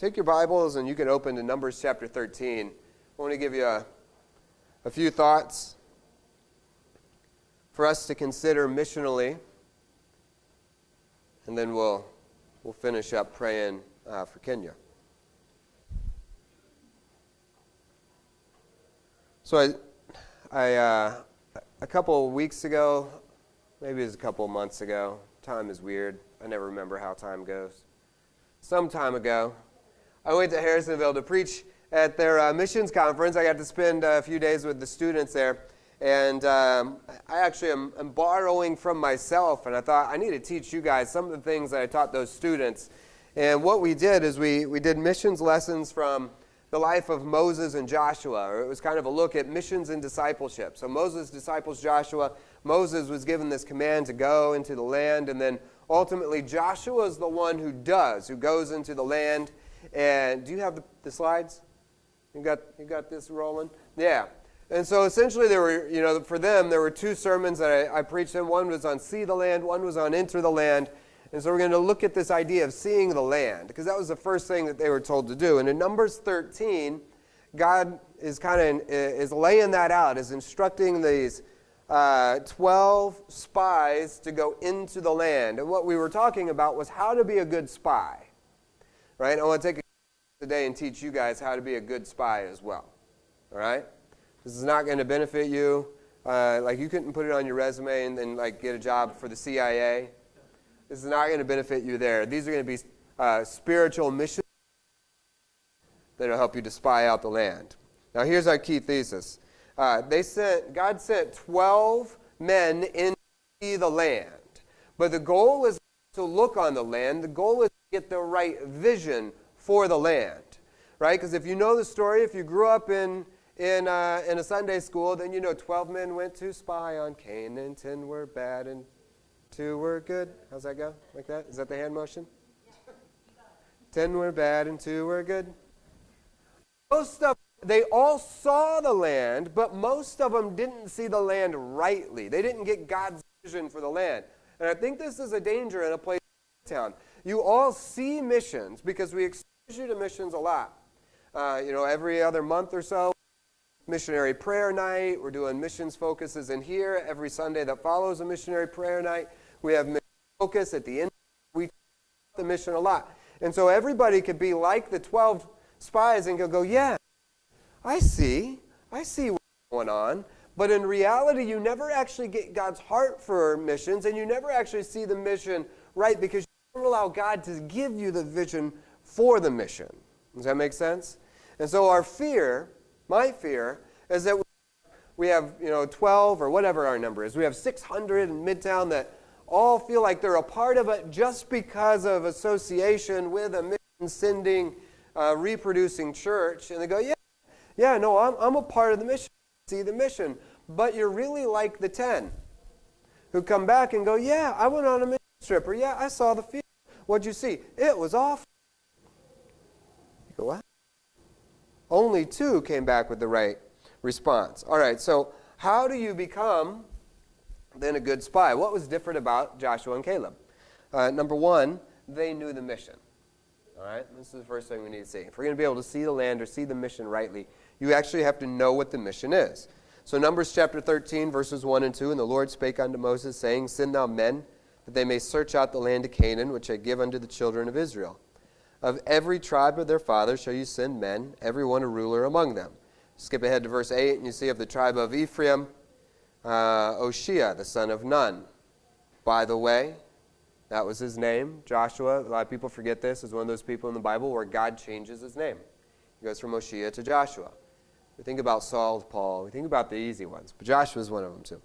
take your Bibles and you can open to Numbers chapter 13. I want to give you a, a few thoughts for us to consider missionally, and then we'll, we'll finish up praying uh, for Kenya. So I, I uh, a couple weeks ago, maybe it was a couple months ago. Time is weird. I never remember how time goes. Some time ago, I went to Harrisonville to preach at their uh, missions conference. I got to spend a few days with the students there. And um, I actually am, am, borrowing from myself, and I thought I need to teach you guys some of the things that I taught those students. And what we did is we, we did missions lessons from the life of Moses and Joshua, it was kind of a look at missions and discipleship. So Moses disciples Joshua. Moses was given this command to go into the land, and then ultimately Joshua is the one who does, who goes into the land. And do you have the, the slides? You got, you got this rolling? Yeah. And so essentially, there were, you know, for them, there were two sermons that I, I preached them. One was on see the land, one was on enter the land. And so we're going to look at this idea of seeing the land, because that was the first thing that they were told to do. And in Numbers 13, God is kind of is laying that out, is instructing these uh, 12 spies to go into the land. And what we were talking about was how to be a good spy. Right? I want to take a today and teach you guys how to be a good spy as well. All right? This is not going to benefit you. Uh, like you couldn't put it on your resume and then like get a job for the CIA. This is not going to benefit you there. These are going to be uh, spiritual missions that will help you to spy out the land. Now here's our key thesis. Uh, they sent God sent 12 men into the land, but the goal is to look on the land. The goal is to get the right vision for the land, right? Because if you know the story, if you grew up in in, uh, in a Sunday school, then you know 12 men went to spy on Canaan, 10 were bad, and 2 were good. How's that go? Like that? Is that the hand motion? 10 were bad, and 2 were good. Most of they all saw the land, but most of them didn't see the land rightly. They didn't get God's vision for the land. And I think this is a danger in a place like town. You all see missions because we expose you to missions a lot. Uh, you know, every other month or so, missionary prayer night. We're doing missions focuses in here. Every Sunday that follows a missionary prayer night, we have focus at the end. We talk the mission a lot. And so everybody could be like the 12 spies and go, yeah, I see. I see what's going on. But in reality, you never actually get God's heart for missions, and you never actually see the mission right because you don't allow God to give you the vision for the mission. Does that make sense? And so our fear my fear is that we have, you know, 12 or whatever our number is. We have 600 in Midtown that all feel like they're a part of it just because of association with a mission sending, uh, reproducing church. And they go, yeah, yeah, no, I'm, I'm a part of the mission. See the mission. But you're really like the 10 who come back and go, yeah, I went on a mission trip. Or, yeah, I saw the field. What'd you see? It was awful. You go, what? Only two came back with the right response. All right, so how do you become then a good spy? What was different about Joshua and Caleb? Uh, number one, they knew the mission. All right, this is the first thing we need to see. If we're going to be able to see the land or see the mission rightly, you actually have to know what the mission is. So, Numbers chapter 13, verses 1 and 2 And the Lord spake unto Moses, saying, Send thou men, that they may search out the land of Canaan, which I give unto the children of Israel. Of every tribe of their fathers shall you send men, every one a ruler among them. Skip ahead to verse 8, and you see of the tribe of Ephraim, uh, Oshea, the son of Nun. By the way, that was his name. Joshua, a lot of people forget this, is one of those people in the Bible where God changes his name. He goes from Oshea to Joshua. We think about Saul, Paul, we think about the easy ones, but Joshua is one of them too.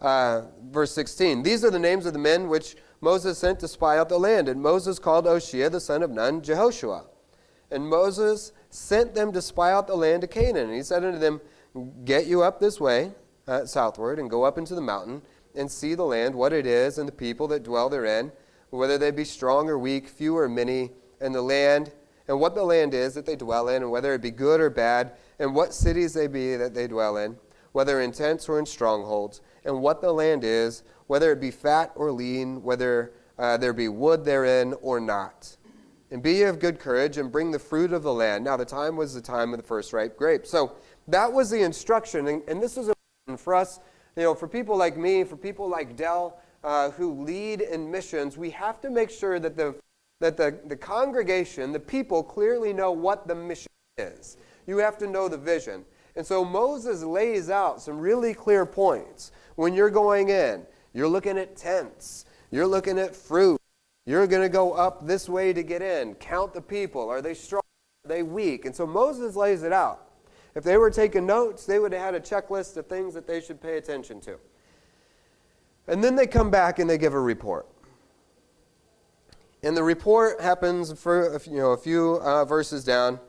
Uh, verse 16 These are the names of the men which Moses sent to spy out the land. And Moses called Oshea, the son of Nun, Jehoshua. And Moses sent them to spy out the land of Canaan. And he said unto them, Get you up this way, uh, southward, and go up into the mountain, and see the land, what it is, and the people that dwell therein, whether they be strong or weak, few or many, and the land, and what the land is that they dwell in, and whether it be good or bad, and what cities they be that they dwell in, whether in tents or in strongholds, and what the land is, whether it be fat or lean, whether uh, there be wood therein or not. and be of good courage and bring the fruit of the land. Now, the time was the time of the first ripe grape. So that was the instruction. And, and this is important for us, you know, for people like me, for people like Dell, uh, who lead in missions, we have to make sure that, the, that the, the congregation, the people, clearly know what the mission is. You have to know the vision. And so Moses lays out some really clear points. When you're going in, you're looking at tents, you're looking at fruit, you're going to go up this way to get in. Count the people. Are they strong? Are they weak? And so Moses lays it out. If they were taking notes, they would have had a checklist of things that they should pay attention to. And then they come back and they give a report. And the report happens for you know, a few uh, verses down,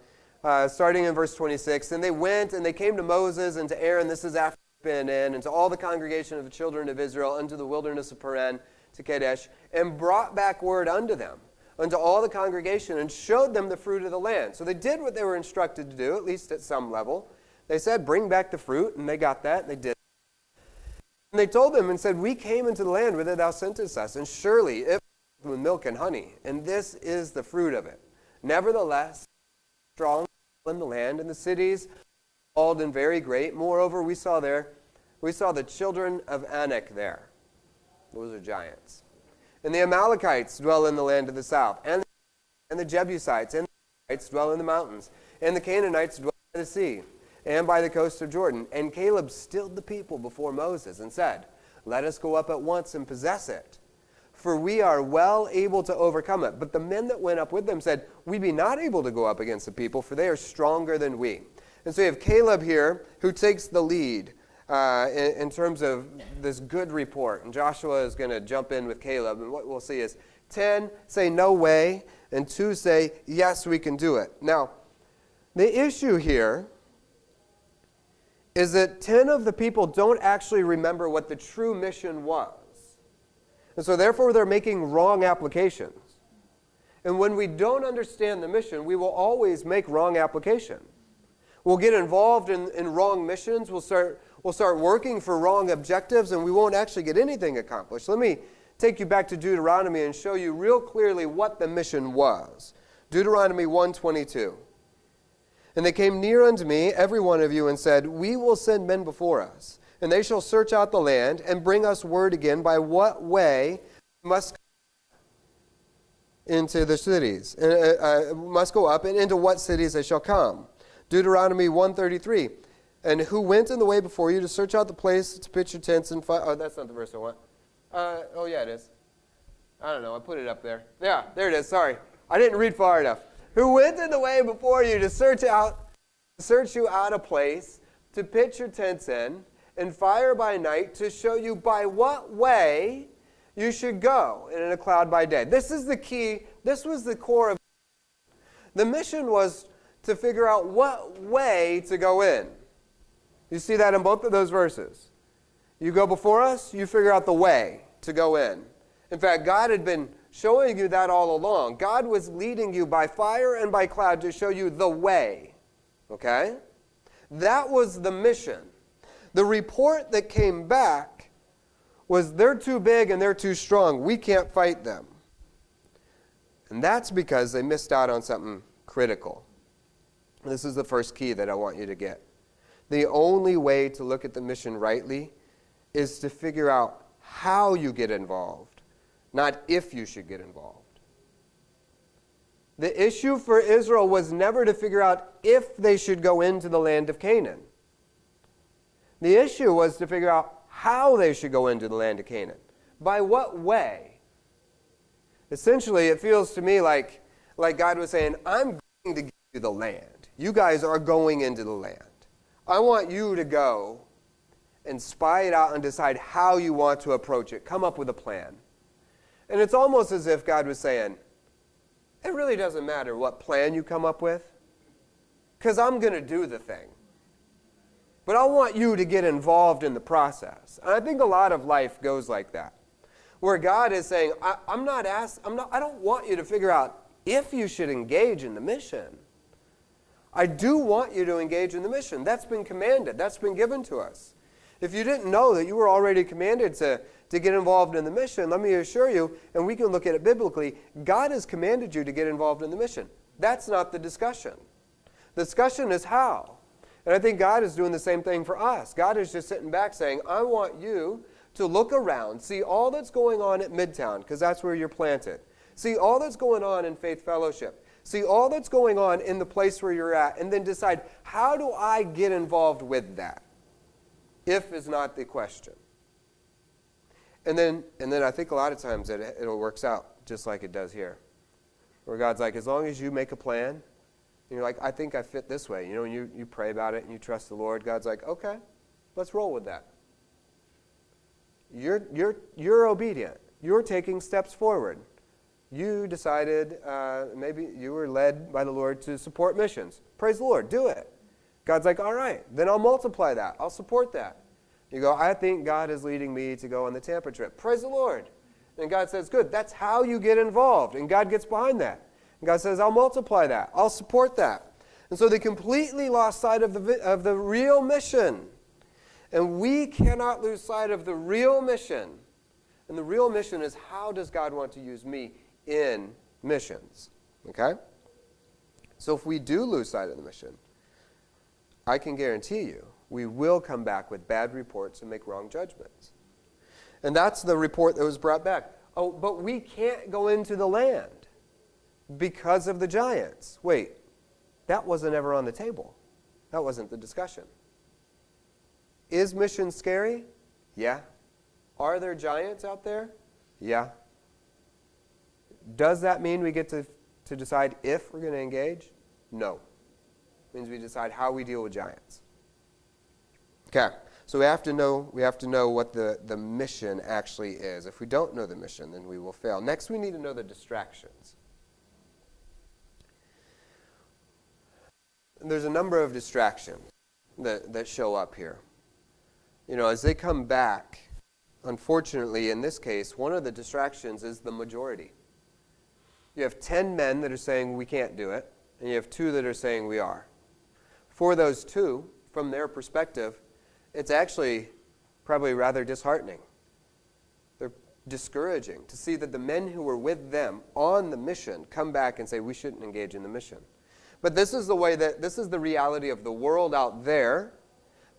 uh, starting in verse 26. And they went and they came to Moses and to Aaron, this is after been in, and to all the congregation of the children of Israel unto the wilderness of Paran to Kadesh, and brought back word unto them, unto all the congregation, and showed them the fruit of the land. So they did what they were instructed to do, at least at some level. They said, Bring back the fruit, and they got that, and they did. And they told them and said, We came into the land whither thou sentest us, and surely it with milk and honey, and this is the fruit of it. Nevertheless, strong in the land, and the cities called and very great. Moreover, we saw there, we saw the children of Anak there. Those are giants. And the Amalekites dwell in the land of the south, and, and the Jebusites and the Hittites dwell in the mountains, and the Canaanites dwell by the sea and by the coast of Jordan. And Caleb stilled the people before Moses and said, Let us go up at once and possess it, for we are well able to overcome it. But the men that went up with them said, We be not able to go up against the people, for they are stronger than we. And so you have Caleb here who takes the lead. Uh, in, in, terms of this good report. And Joshua is going to jump in with Caleb. And what we'll see is 10 say no way, and 2 say yes, we can do it. Now, the issue here is that 10 of the people don't actually remember what the true mission was. And so, therefore, they're making wrong applications. And when we don't understand the mission, we will always make wrong application. We'll get involved in, in wrong missions. We'll start, we'll start working for wrong objectives, and we won't actually get anything accomplished. Let me take you back to Deuteronomy and show you real clearly what the mission was. Deuteronomy 122. And they came near unto me, every one of you, and said, We will send men before us, and they shall search out the land, and bring us word again by what way must into the cities, uh, uh, must go up, and into what cities they shall come. Deuteronomy 133. And who went in the way before you to search out the place to pitch your tents and fight? Oh, that's not the verse I want. Uh, oh, yeah, it is. I don't know. I put it up there. Yeah, there it is. Sorry. I didn't read far enough who went in the way before you to search out search you out a place to pitch your tents in and fire by night to show you by what way you should go and in a cloud by day. This is the key. This was the core of the mission was to figure out what way to go in. You see that in both of those verses. You go before us, you figure out the way to go in. In fact, God had been showing you that all along. God was leading you by fire and by cloud to show you the way. Okay? That was the mission. The report that came back was they're too big and they're too strong. We can't fight them. And that's because they missed out on something critical. This is the first key that I want you to get. The only way to look at the mission rightly is to figure out how you get involved not if you should get involved. The issue for Israel was never to figure out if they should go into the land of Canaan. The issue was to figure out how they should go into the land of Canaan. By what way? Essentially, it feels to me like, like God was saying, I'm going to give you the land. You guys are going into the land. I want you to go and spy it out and decide how you want to approach it. Come up with a plan. And it's almost as if God was saying, it really doesn't matter what plan you come up with, because I'm going to do the thing. But I want you to get involved in the process. And I think a lot of life goes like that, where God is saying, I, am not asked, I'm not, I don't want you to figure out if you should engage in the mission. I do want you to engage in the mission. That's been commanded, that's been given to us. If you didn't know that you were already commanded to, to get involved in the mission, let me assure you, and we can look at it biblically, God has commanded you to get involved in the mission. That's not the discussion. The discussion is how. And I think God is doing the same thing for us. God is just sitting back saying, I want you to look around, see all that's going on at Midtown, because that's where you're planted. See all that's going on in Faith Fellowship. See all that's going on in the place where you're at, and then decide, how do I get involved with that? If is not the question. And then, and then I think a lot of times it, it works out just like it does here. Where God's like, as long as you make a plan, you're like, I think I fit this way. You know, you, you pray about it and you trust the Lord, God's like, okay, let's roll with that. You're, you're, you're obedient. You're taking steps forward. You decided, uh, maybe you were led by the Lord to support missions. Praise the Lord, do it. God's like, all right, then I'll multiply that. I'll support that. You go, I think God is leading me to go on the Tampa trip. Praise the Lord. And God says, good, that's how you get involved. And God gets behind that. And God says, I'll multiply that. I'll support that. And so they completely lost sight of the, of the real mission. And we cannot lose sight of the real mission. And the real mission is how does God want to use me in missions? Okay? So if we do lose sight of the mission, I can guarantee you we will come back with bad reports and make wrong judgments. And that's the report that was brought back. Oh, but we can't go into the land because of the giants. Wait, that wasn't ever on the table. That wasn't the discussion. Is mission scary? Yeah. Are there giants out there? Yeah. Does that mean we get to, to decide if we're going to engage? No. It means we decide how we deal with giants. Okay. So we have to know we have to know what the, the mission actually is. If we don't know the mission, then we will fail. Next we need to know the distractions. There's a number of distractions that, that show up here you know, as they come back, unfortunately, in this case, one of the distractions is the majority. You have 10 men that are saying we can't do it, and you have two that are saying we are. For those two, from their perspective, it's actually probably rather disheartening. They're discouraging to see that the men who were with them on the mission come back and say we shouldn't engage in the mission. But this is the way that this is the reality of the world out there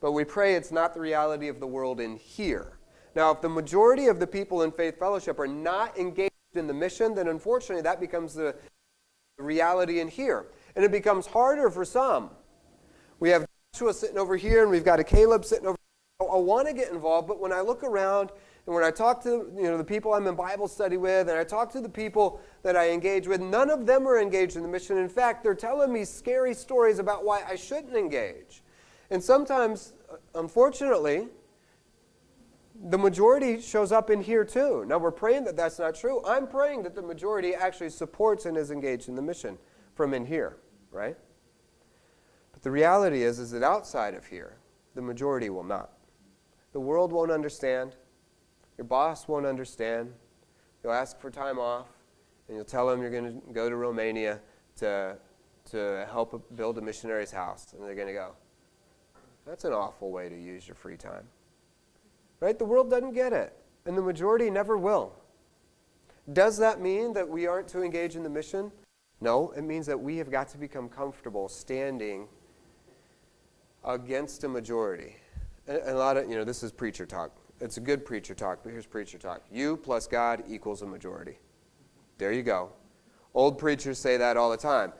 but we pray it's not the reality of the world in here. Now, if the majority of the people in Faith Fellowship are not engaged in the mission, then unfortunately that becomes the reality in here. And it becomes harder for some. We have Joshua sitting over here, and we've got a Caleb sitting over here. I want to get involved, but when I look around and when I talk to you know, the people I'm in Bible study with, and I talk to the people that I engage with, none of them are engaged in the mission. In fact, they're telling me scary stories about why I shouldn't engage. And sometimes, uh, unfortunately, the majority shows up in here too. Now, we're praying that that's not true. I'm praying that the majority actually supports and is engaged in the mission from in here, right? But the reality is, is that outside of here, the majority will not. The world won't understand. Your boss won't understand. You'll ask for time off, and you'll tell them you're going to go to Romania to, to help build a missionary's house. And they're going to go, that's an awful way to use your free time. Right? The world doesn't get it, and the majority never will. Does that mean that we aren't to engage in the mission? No, it means that we have got to become comfortable standing against a majority. And a lot of, you know, this is preacher talk. It's a good preacher talk, but here's preacher talk. You plus God equals a majority. There you go. Old preachers say that all the time.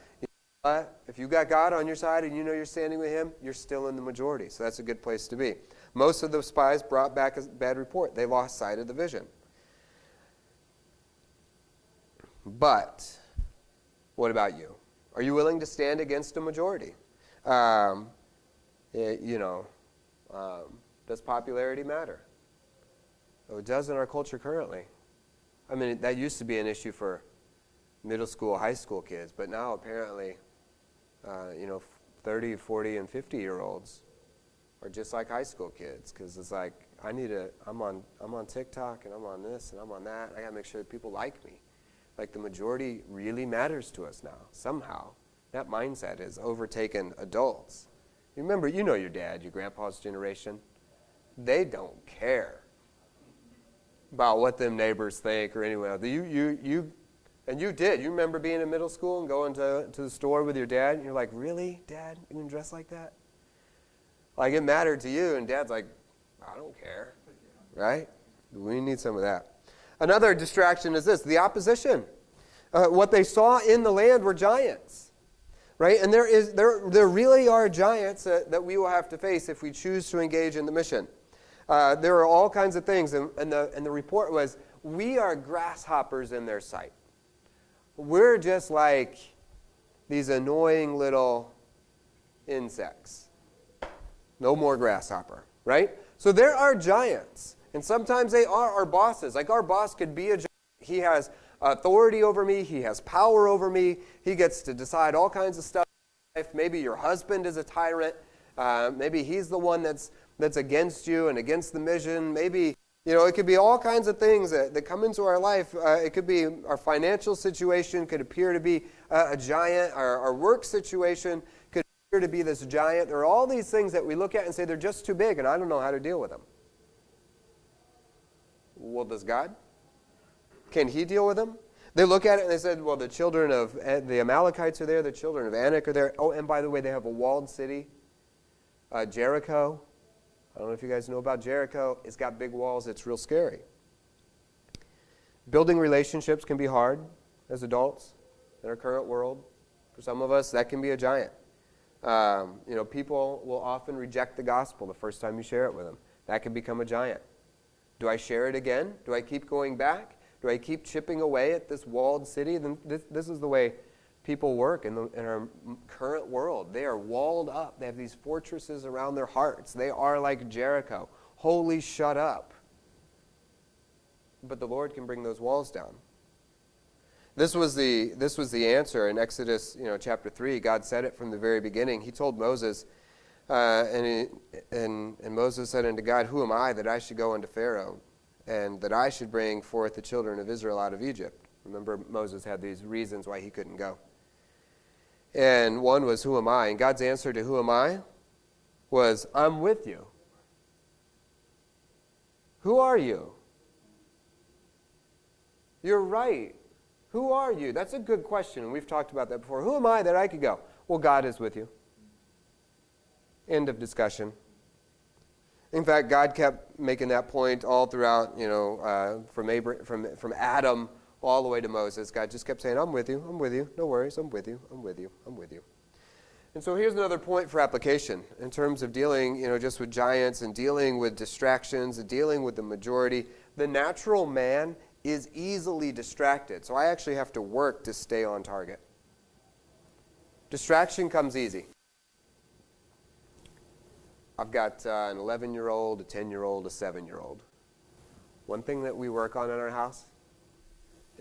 But if you got God on your side and you know you're standing with Him, you're still in the majority. So that's a good place to be. Most of the spies brought back a bad report. They lost sight of the vision. But what about you? Are you willing to stand against a majority? Um, it, you know, um, does popularity matter? Oh, it does in our culture currently. I mean, that used to be an issue for middle school, high school kids, but now apparently uh, you know, 30, 40, and 50 year olds are just like high school kids because it's like I need to. I'm on. I'm on TikTok and I'm on this and I'm on that. I got to make sure that people like me. Like the majority really matters to us now somehow. That mindset has overtaken adults. Remember, you know your dad, your grandpa's generation. they don't care about what them neighbors think or anyone else. You, you, you, and you did. You remember being in middle school and going to, to the store with your dad, and you're like, really, Dad? You can dress like that? Like it mattered to you, and Dad's like, I don't care. Right? We need some of that. Another distraction is this the opposition. Uh, what they saw in the land were giants. Right? And there, is, there, there really are giants that, that we will have to face if we choose to engage in the mission. Uh, there are all kinds of things, and, and, the, and the report was we are grasshoppers in their sight. We're just like these annoying little insects. No more grasshopper, right? So there are giants, and sometimes they are our bosses. Like our boss could be a giant. He has authority over me, he has power over me, he gets to decide all kinds of stuff. Maybe your husband is a tyrant. Uh, maybe he's the one that's, that's against you and against the mission. Maybe, you know, it could be all kinds of things that, that come into our life. Uh, it could be our financial situation could appear to be a, a giant. Our, our work situation could appear to be this giant. There are all these things that we look at and say they're just too big and I don't know how to deal with them. Well, does God? Can he deal with them? They look at it and they said, well, the children of eh, the Amalekites are there, the children of Anak are there. Oh, and by the way, they have a walled city, uh, Jericho. I don't know if you guys know about Jericho. It's got big walls, it's real scary. Building relationships can be hard as adults in our current world. For some of us, that can be a giant. Um, you know, people will often reject the gospel the first time you share it with them. That can become a giant. Do I share it again? Do I keep going back? Do I keep chipping away at this walled city? Then this, this is the way people work in, the, in our current world. They are walled up. They have these fortresses around their hearts. They are like Jericho, wholly shut up. But the Lord can bring those walls down. This was the, this was the answer in Exodus you know, chapter 3. God said it from the very beginning. He told Moses, uh, and, he, and, and Moses said unto God, Who am I that I should go unto Pharaoh? and that I should bring forth the children of Israel out of Egypt. Remember, Moses had these reasons why he couldn't go. And one was, Who am I? And God's answer to Who am I was, I'm with you. Who are you? You're right. Who are you? That's a good question, and we've talked about that before. Who am I that I could go? Well, God is with you. End of discussion. In fact, God kept making that point all throughout, you know, uh, from, Abra- from, from Adam all the way to Moses. God just kept saying, I'm with you, I'm with you, no worries, I'm with you, I'm with you, I'm with you. And so here's another point for application in terms of dealing, you know, just with giants and dealing with distractions and dealing with the majority. The natural man is easily distracted. So I actually have to work to stay on target. Distraction comes easy. I've got uh, an 11 year old, a 10 year old, a 7 year old. One thing that we work on in our house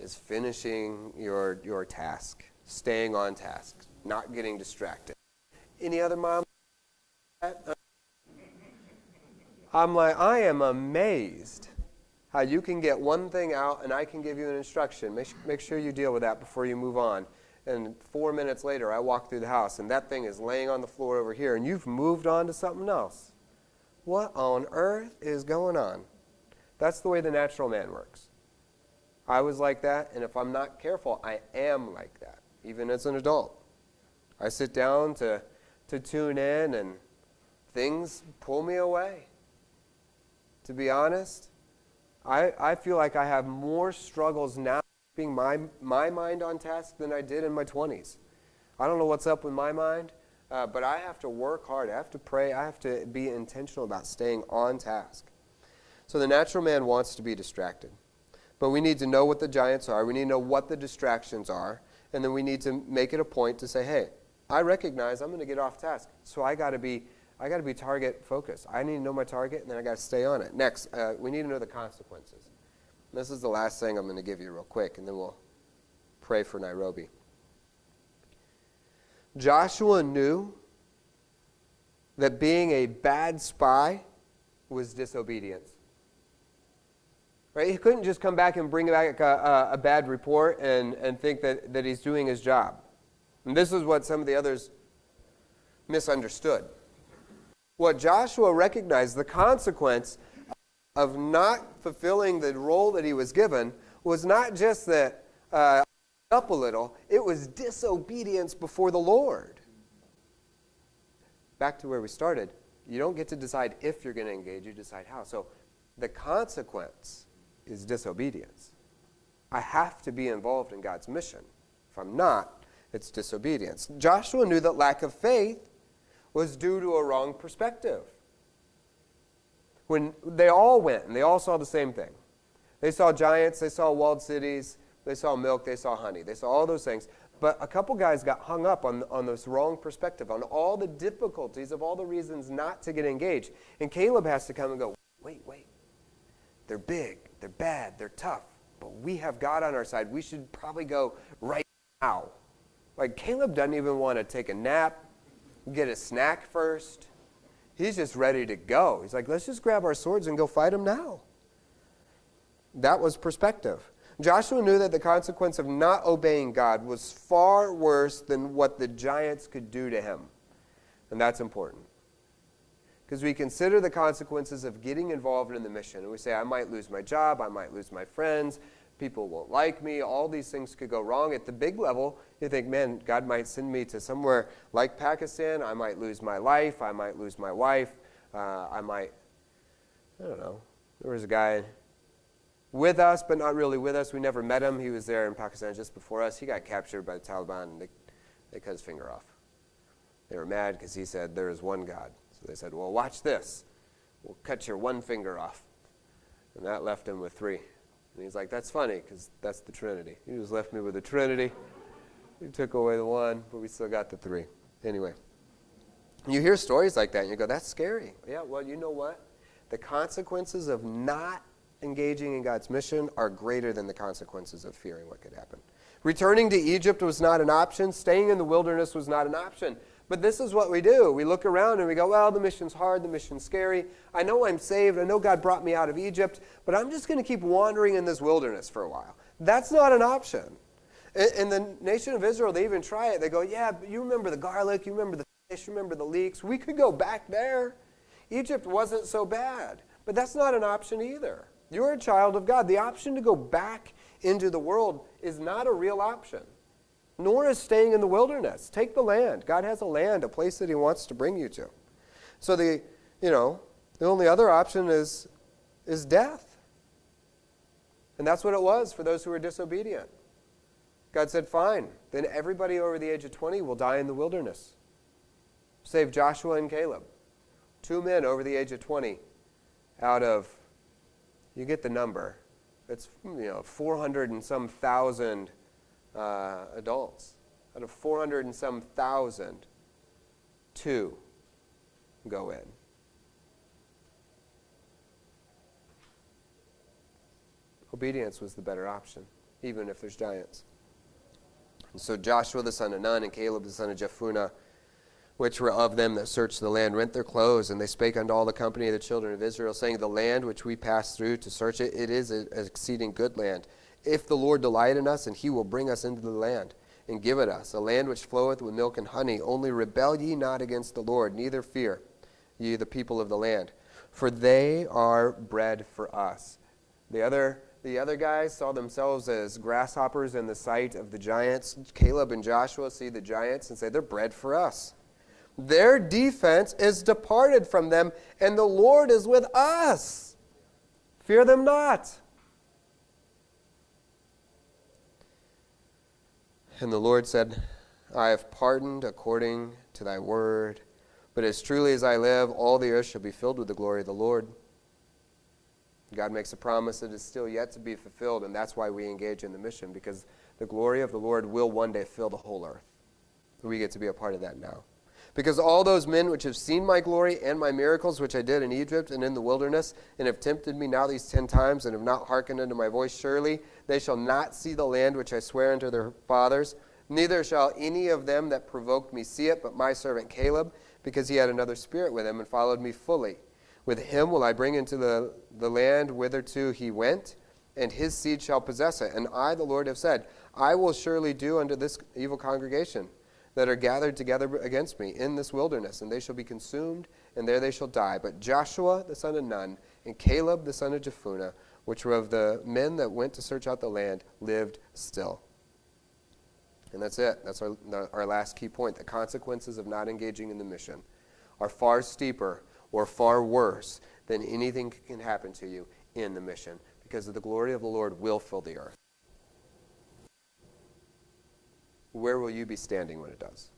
is finishing your, your task, staying on task, not getting distracted. Any other mom? I'm like, I am amazed how you can get one thing out and I can give you an instruction. Make, make sure you deal with that before you move on and four minutes later I walk through the house and that thing is laying on the floor over here and you've moved on to something else. What on earth is going on? That's the way the natural man works. I was like that, and if I'm not careful, I am like that, even as an adult. I sit down to, to tune in, and things pull me away. To be honest, I, I feel like I have more struggles now keeping my, my mind on task than I did in my 20s. I don't know what's up with my mind, uh, but I have to work hard. I have to pray. I have to be intentional about staying on task. So the natural man wants to be distracted. But we need to know what the giants are. We need to know what the distractions are. And then we need to make it a point to say, hey, I recognize I'm going to get off task. So I got to be I got to be target focused. I need to know my target, and then I got to stay on it. Next, uh, we need to know the consequences. This is the last thing I'm going to give you, real quick, and then we'll pray for Nairobi. Joshua knew that being a bad spy was disobedience. Right? He couldn't just come back and bring back a, a, a, bad report and, and think that, that he's doing his job. And this is what some of the others misunderstood. What Joshua recognized, the consequence of not fulfilling the role that he was given, was not just that uh, up a little, it was disobedience before the Lord. Back to where we started. You don't get to decide if you're going to engage, you decide how. So the consequence is disobedience. I have to be involved in God's mission. If I'm not, it's disobedience. Joshua knew that lack of faith was due to a wrong perspective. When they all went and they all saw the same thing. They saw giants, they saw walled cities, they saw milk, they saw honey, they saw all those things. But a couple guys got hung up on, on this wrong perspective, on all the difficulties of all the reasons not to get engaged. And Caleb has to come and go, wait, wait. They're big, they're bad, they're tough, but we have God on our side. We should probably go right now. Like Caleb doesn't even want to take a nap, get a snack first. He's just ready to go. He's like, let's just grab our swords and go fight them now. That was perspective. Joshua knew that the consequence of not obeying God was far worse than what the giants could do to him. And that's important. Because we consider the consequences of getting involved in the mission. And we say, I might lose my job, I might lose my friends, people won't like me, all these things could go wrong. At the big level, you think, man, God might send me to somewhere like Pakistan, I might lose my life, I might lose my wife, uh, I might, I don't know. There was a guy with us, but not really with us. We never met him. He was there in Pakistan just before us. He got captured by the Taliban and they, they cut his finger off. They were mad because he said, There is one God. They said, Well, watch this. We'll cut your one finger off. And that left him with three. And he's like, That's funny because that's the Trinity. He just left me with the Trinity. He took away the one, but we still got the three. Anyway, you hear stories like that and you go, That's scary. Yeah, well, you know what? The consequences of not engaging in God's mission are greater than the consequences of fearing what could happen. Returning to Egypt was not an option, staying in the wilderness was not an option. But this is what we do. We look around and we go, well, the mission's hard, the mission's scary. I know I'm saved, I know God brought me out of Egypt, but I'm just going to keep wandering in this wilderness for a while. That's not an option. In, the nation of Israel, they even try it. They go, yeah, but you remember the garlic, you remember the fish, you remember the leeks. We could go back there. Egypt wasn't so bad. But that's not an option either. You're a child of God. The option to go back into the world is not a real option, nor is staying in the wilderness. Take the land. God has a land, a place that He wants to bring you to. So the, you know, the only other option is, is death. And that's what it was for those who were disobedient. God said, fine, then everybody over the age of 20 will die in the wilderness. Save Joshua and Caleb. Two men over the age of 20 out of you get the number. It's you know 400 and some thousand uh, adults. Out of 400 and some thousand, two go in. Obedience was the better option, even if there's giants. And so Joshua the son of Nun and Caleb the son of Jephunneh which were of them that searched the land rent their clothes, and they spake unto all the company of the children of Israel, saying, The land which we passed through to search it, it is an exceeding good land. If the Lord delight in us, and he will bring us into the land, and give it us, a land which floweth with milk and honey. Only rebel ye not against the Lord, neither fear ye the people of the land, for they are bread for us. The other the other guys saw themselves as grasshoppers in the sight of the giants. Caleb and Joshua see the giants and say, They're bread for us. Their defense is departed from them, and the Lord is with us. Fear them not. And the Lord said, I have pardoned according to thy word. But as truly as I live, all the earth shall be filled with the glory of the Lord. God makes a promise that is still yet to be fulfilled, and that's why we engage in the mission, because the glory of the Lord will one day fill the whole earth. We get to be a part of that now. Because all those men which have seen my glory and my miracles which I did in Egypt and in the wilderness, and have tempted me now these ten times, and have not hearkened unto my voice, surely they shall not see the land which I swear unto their fathers, neither shall any of them that provoked me see it, but my servant Caleb, because he had another spirit with him, and followed me fully. With him will I bring into the, the land whitherto he went, and his seed shall possess it. And I, the Lord, have said, I will surely do unto this evil congregation that are gathered together against me in this wilderness, and they shall be consumed, and there they shall die. But Joshua the son of Nun, and Caleb the son of Jephunneh, which were of the men that went to search out the land, lived still. And that's it. That's our, our last key point. The consequences of not engaging in the mission are far steeper or far worse than anything can happen to you in the mission because the glory of the Lord will fill the earth. Where will you be standing when it does?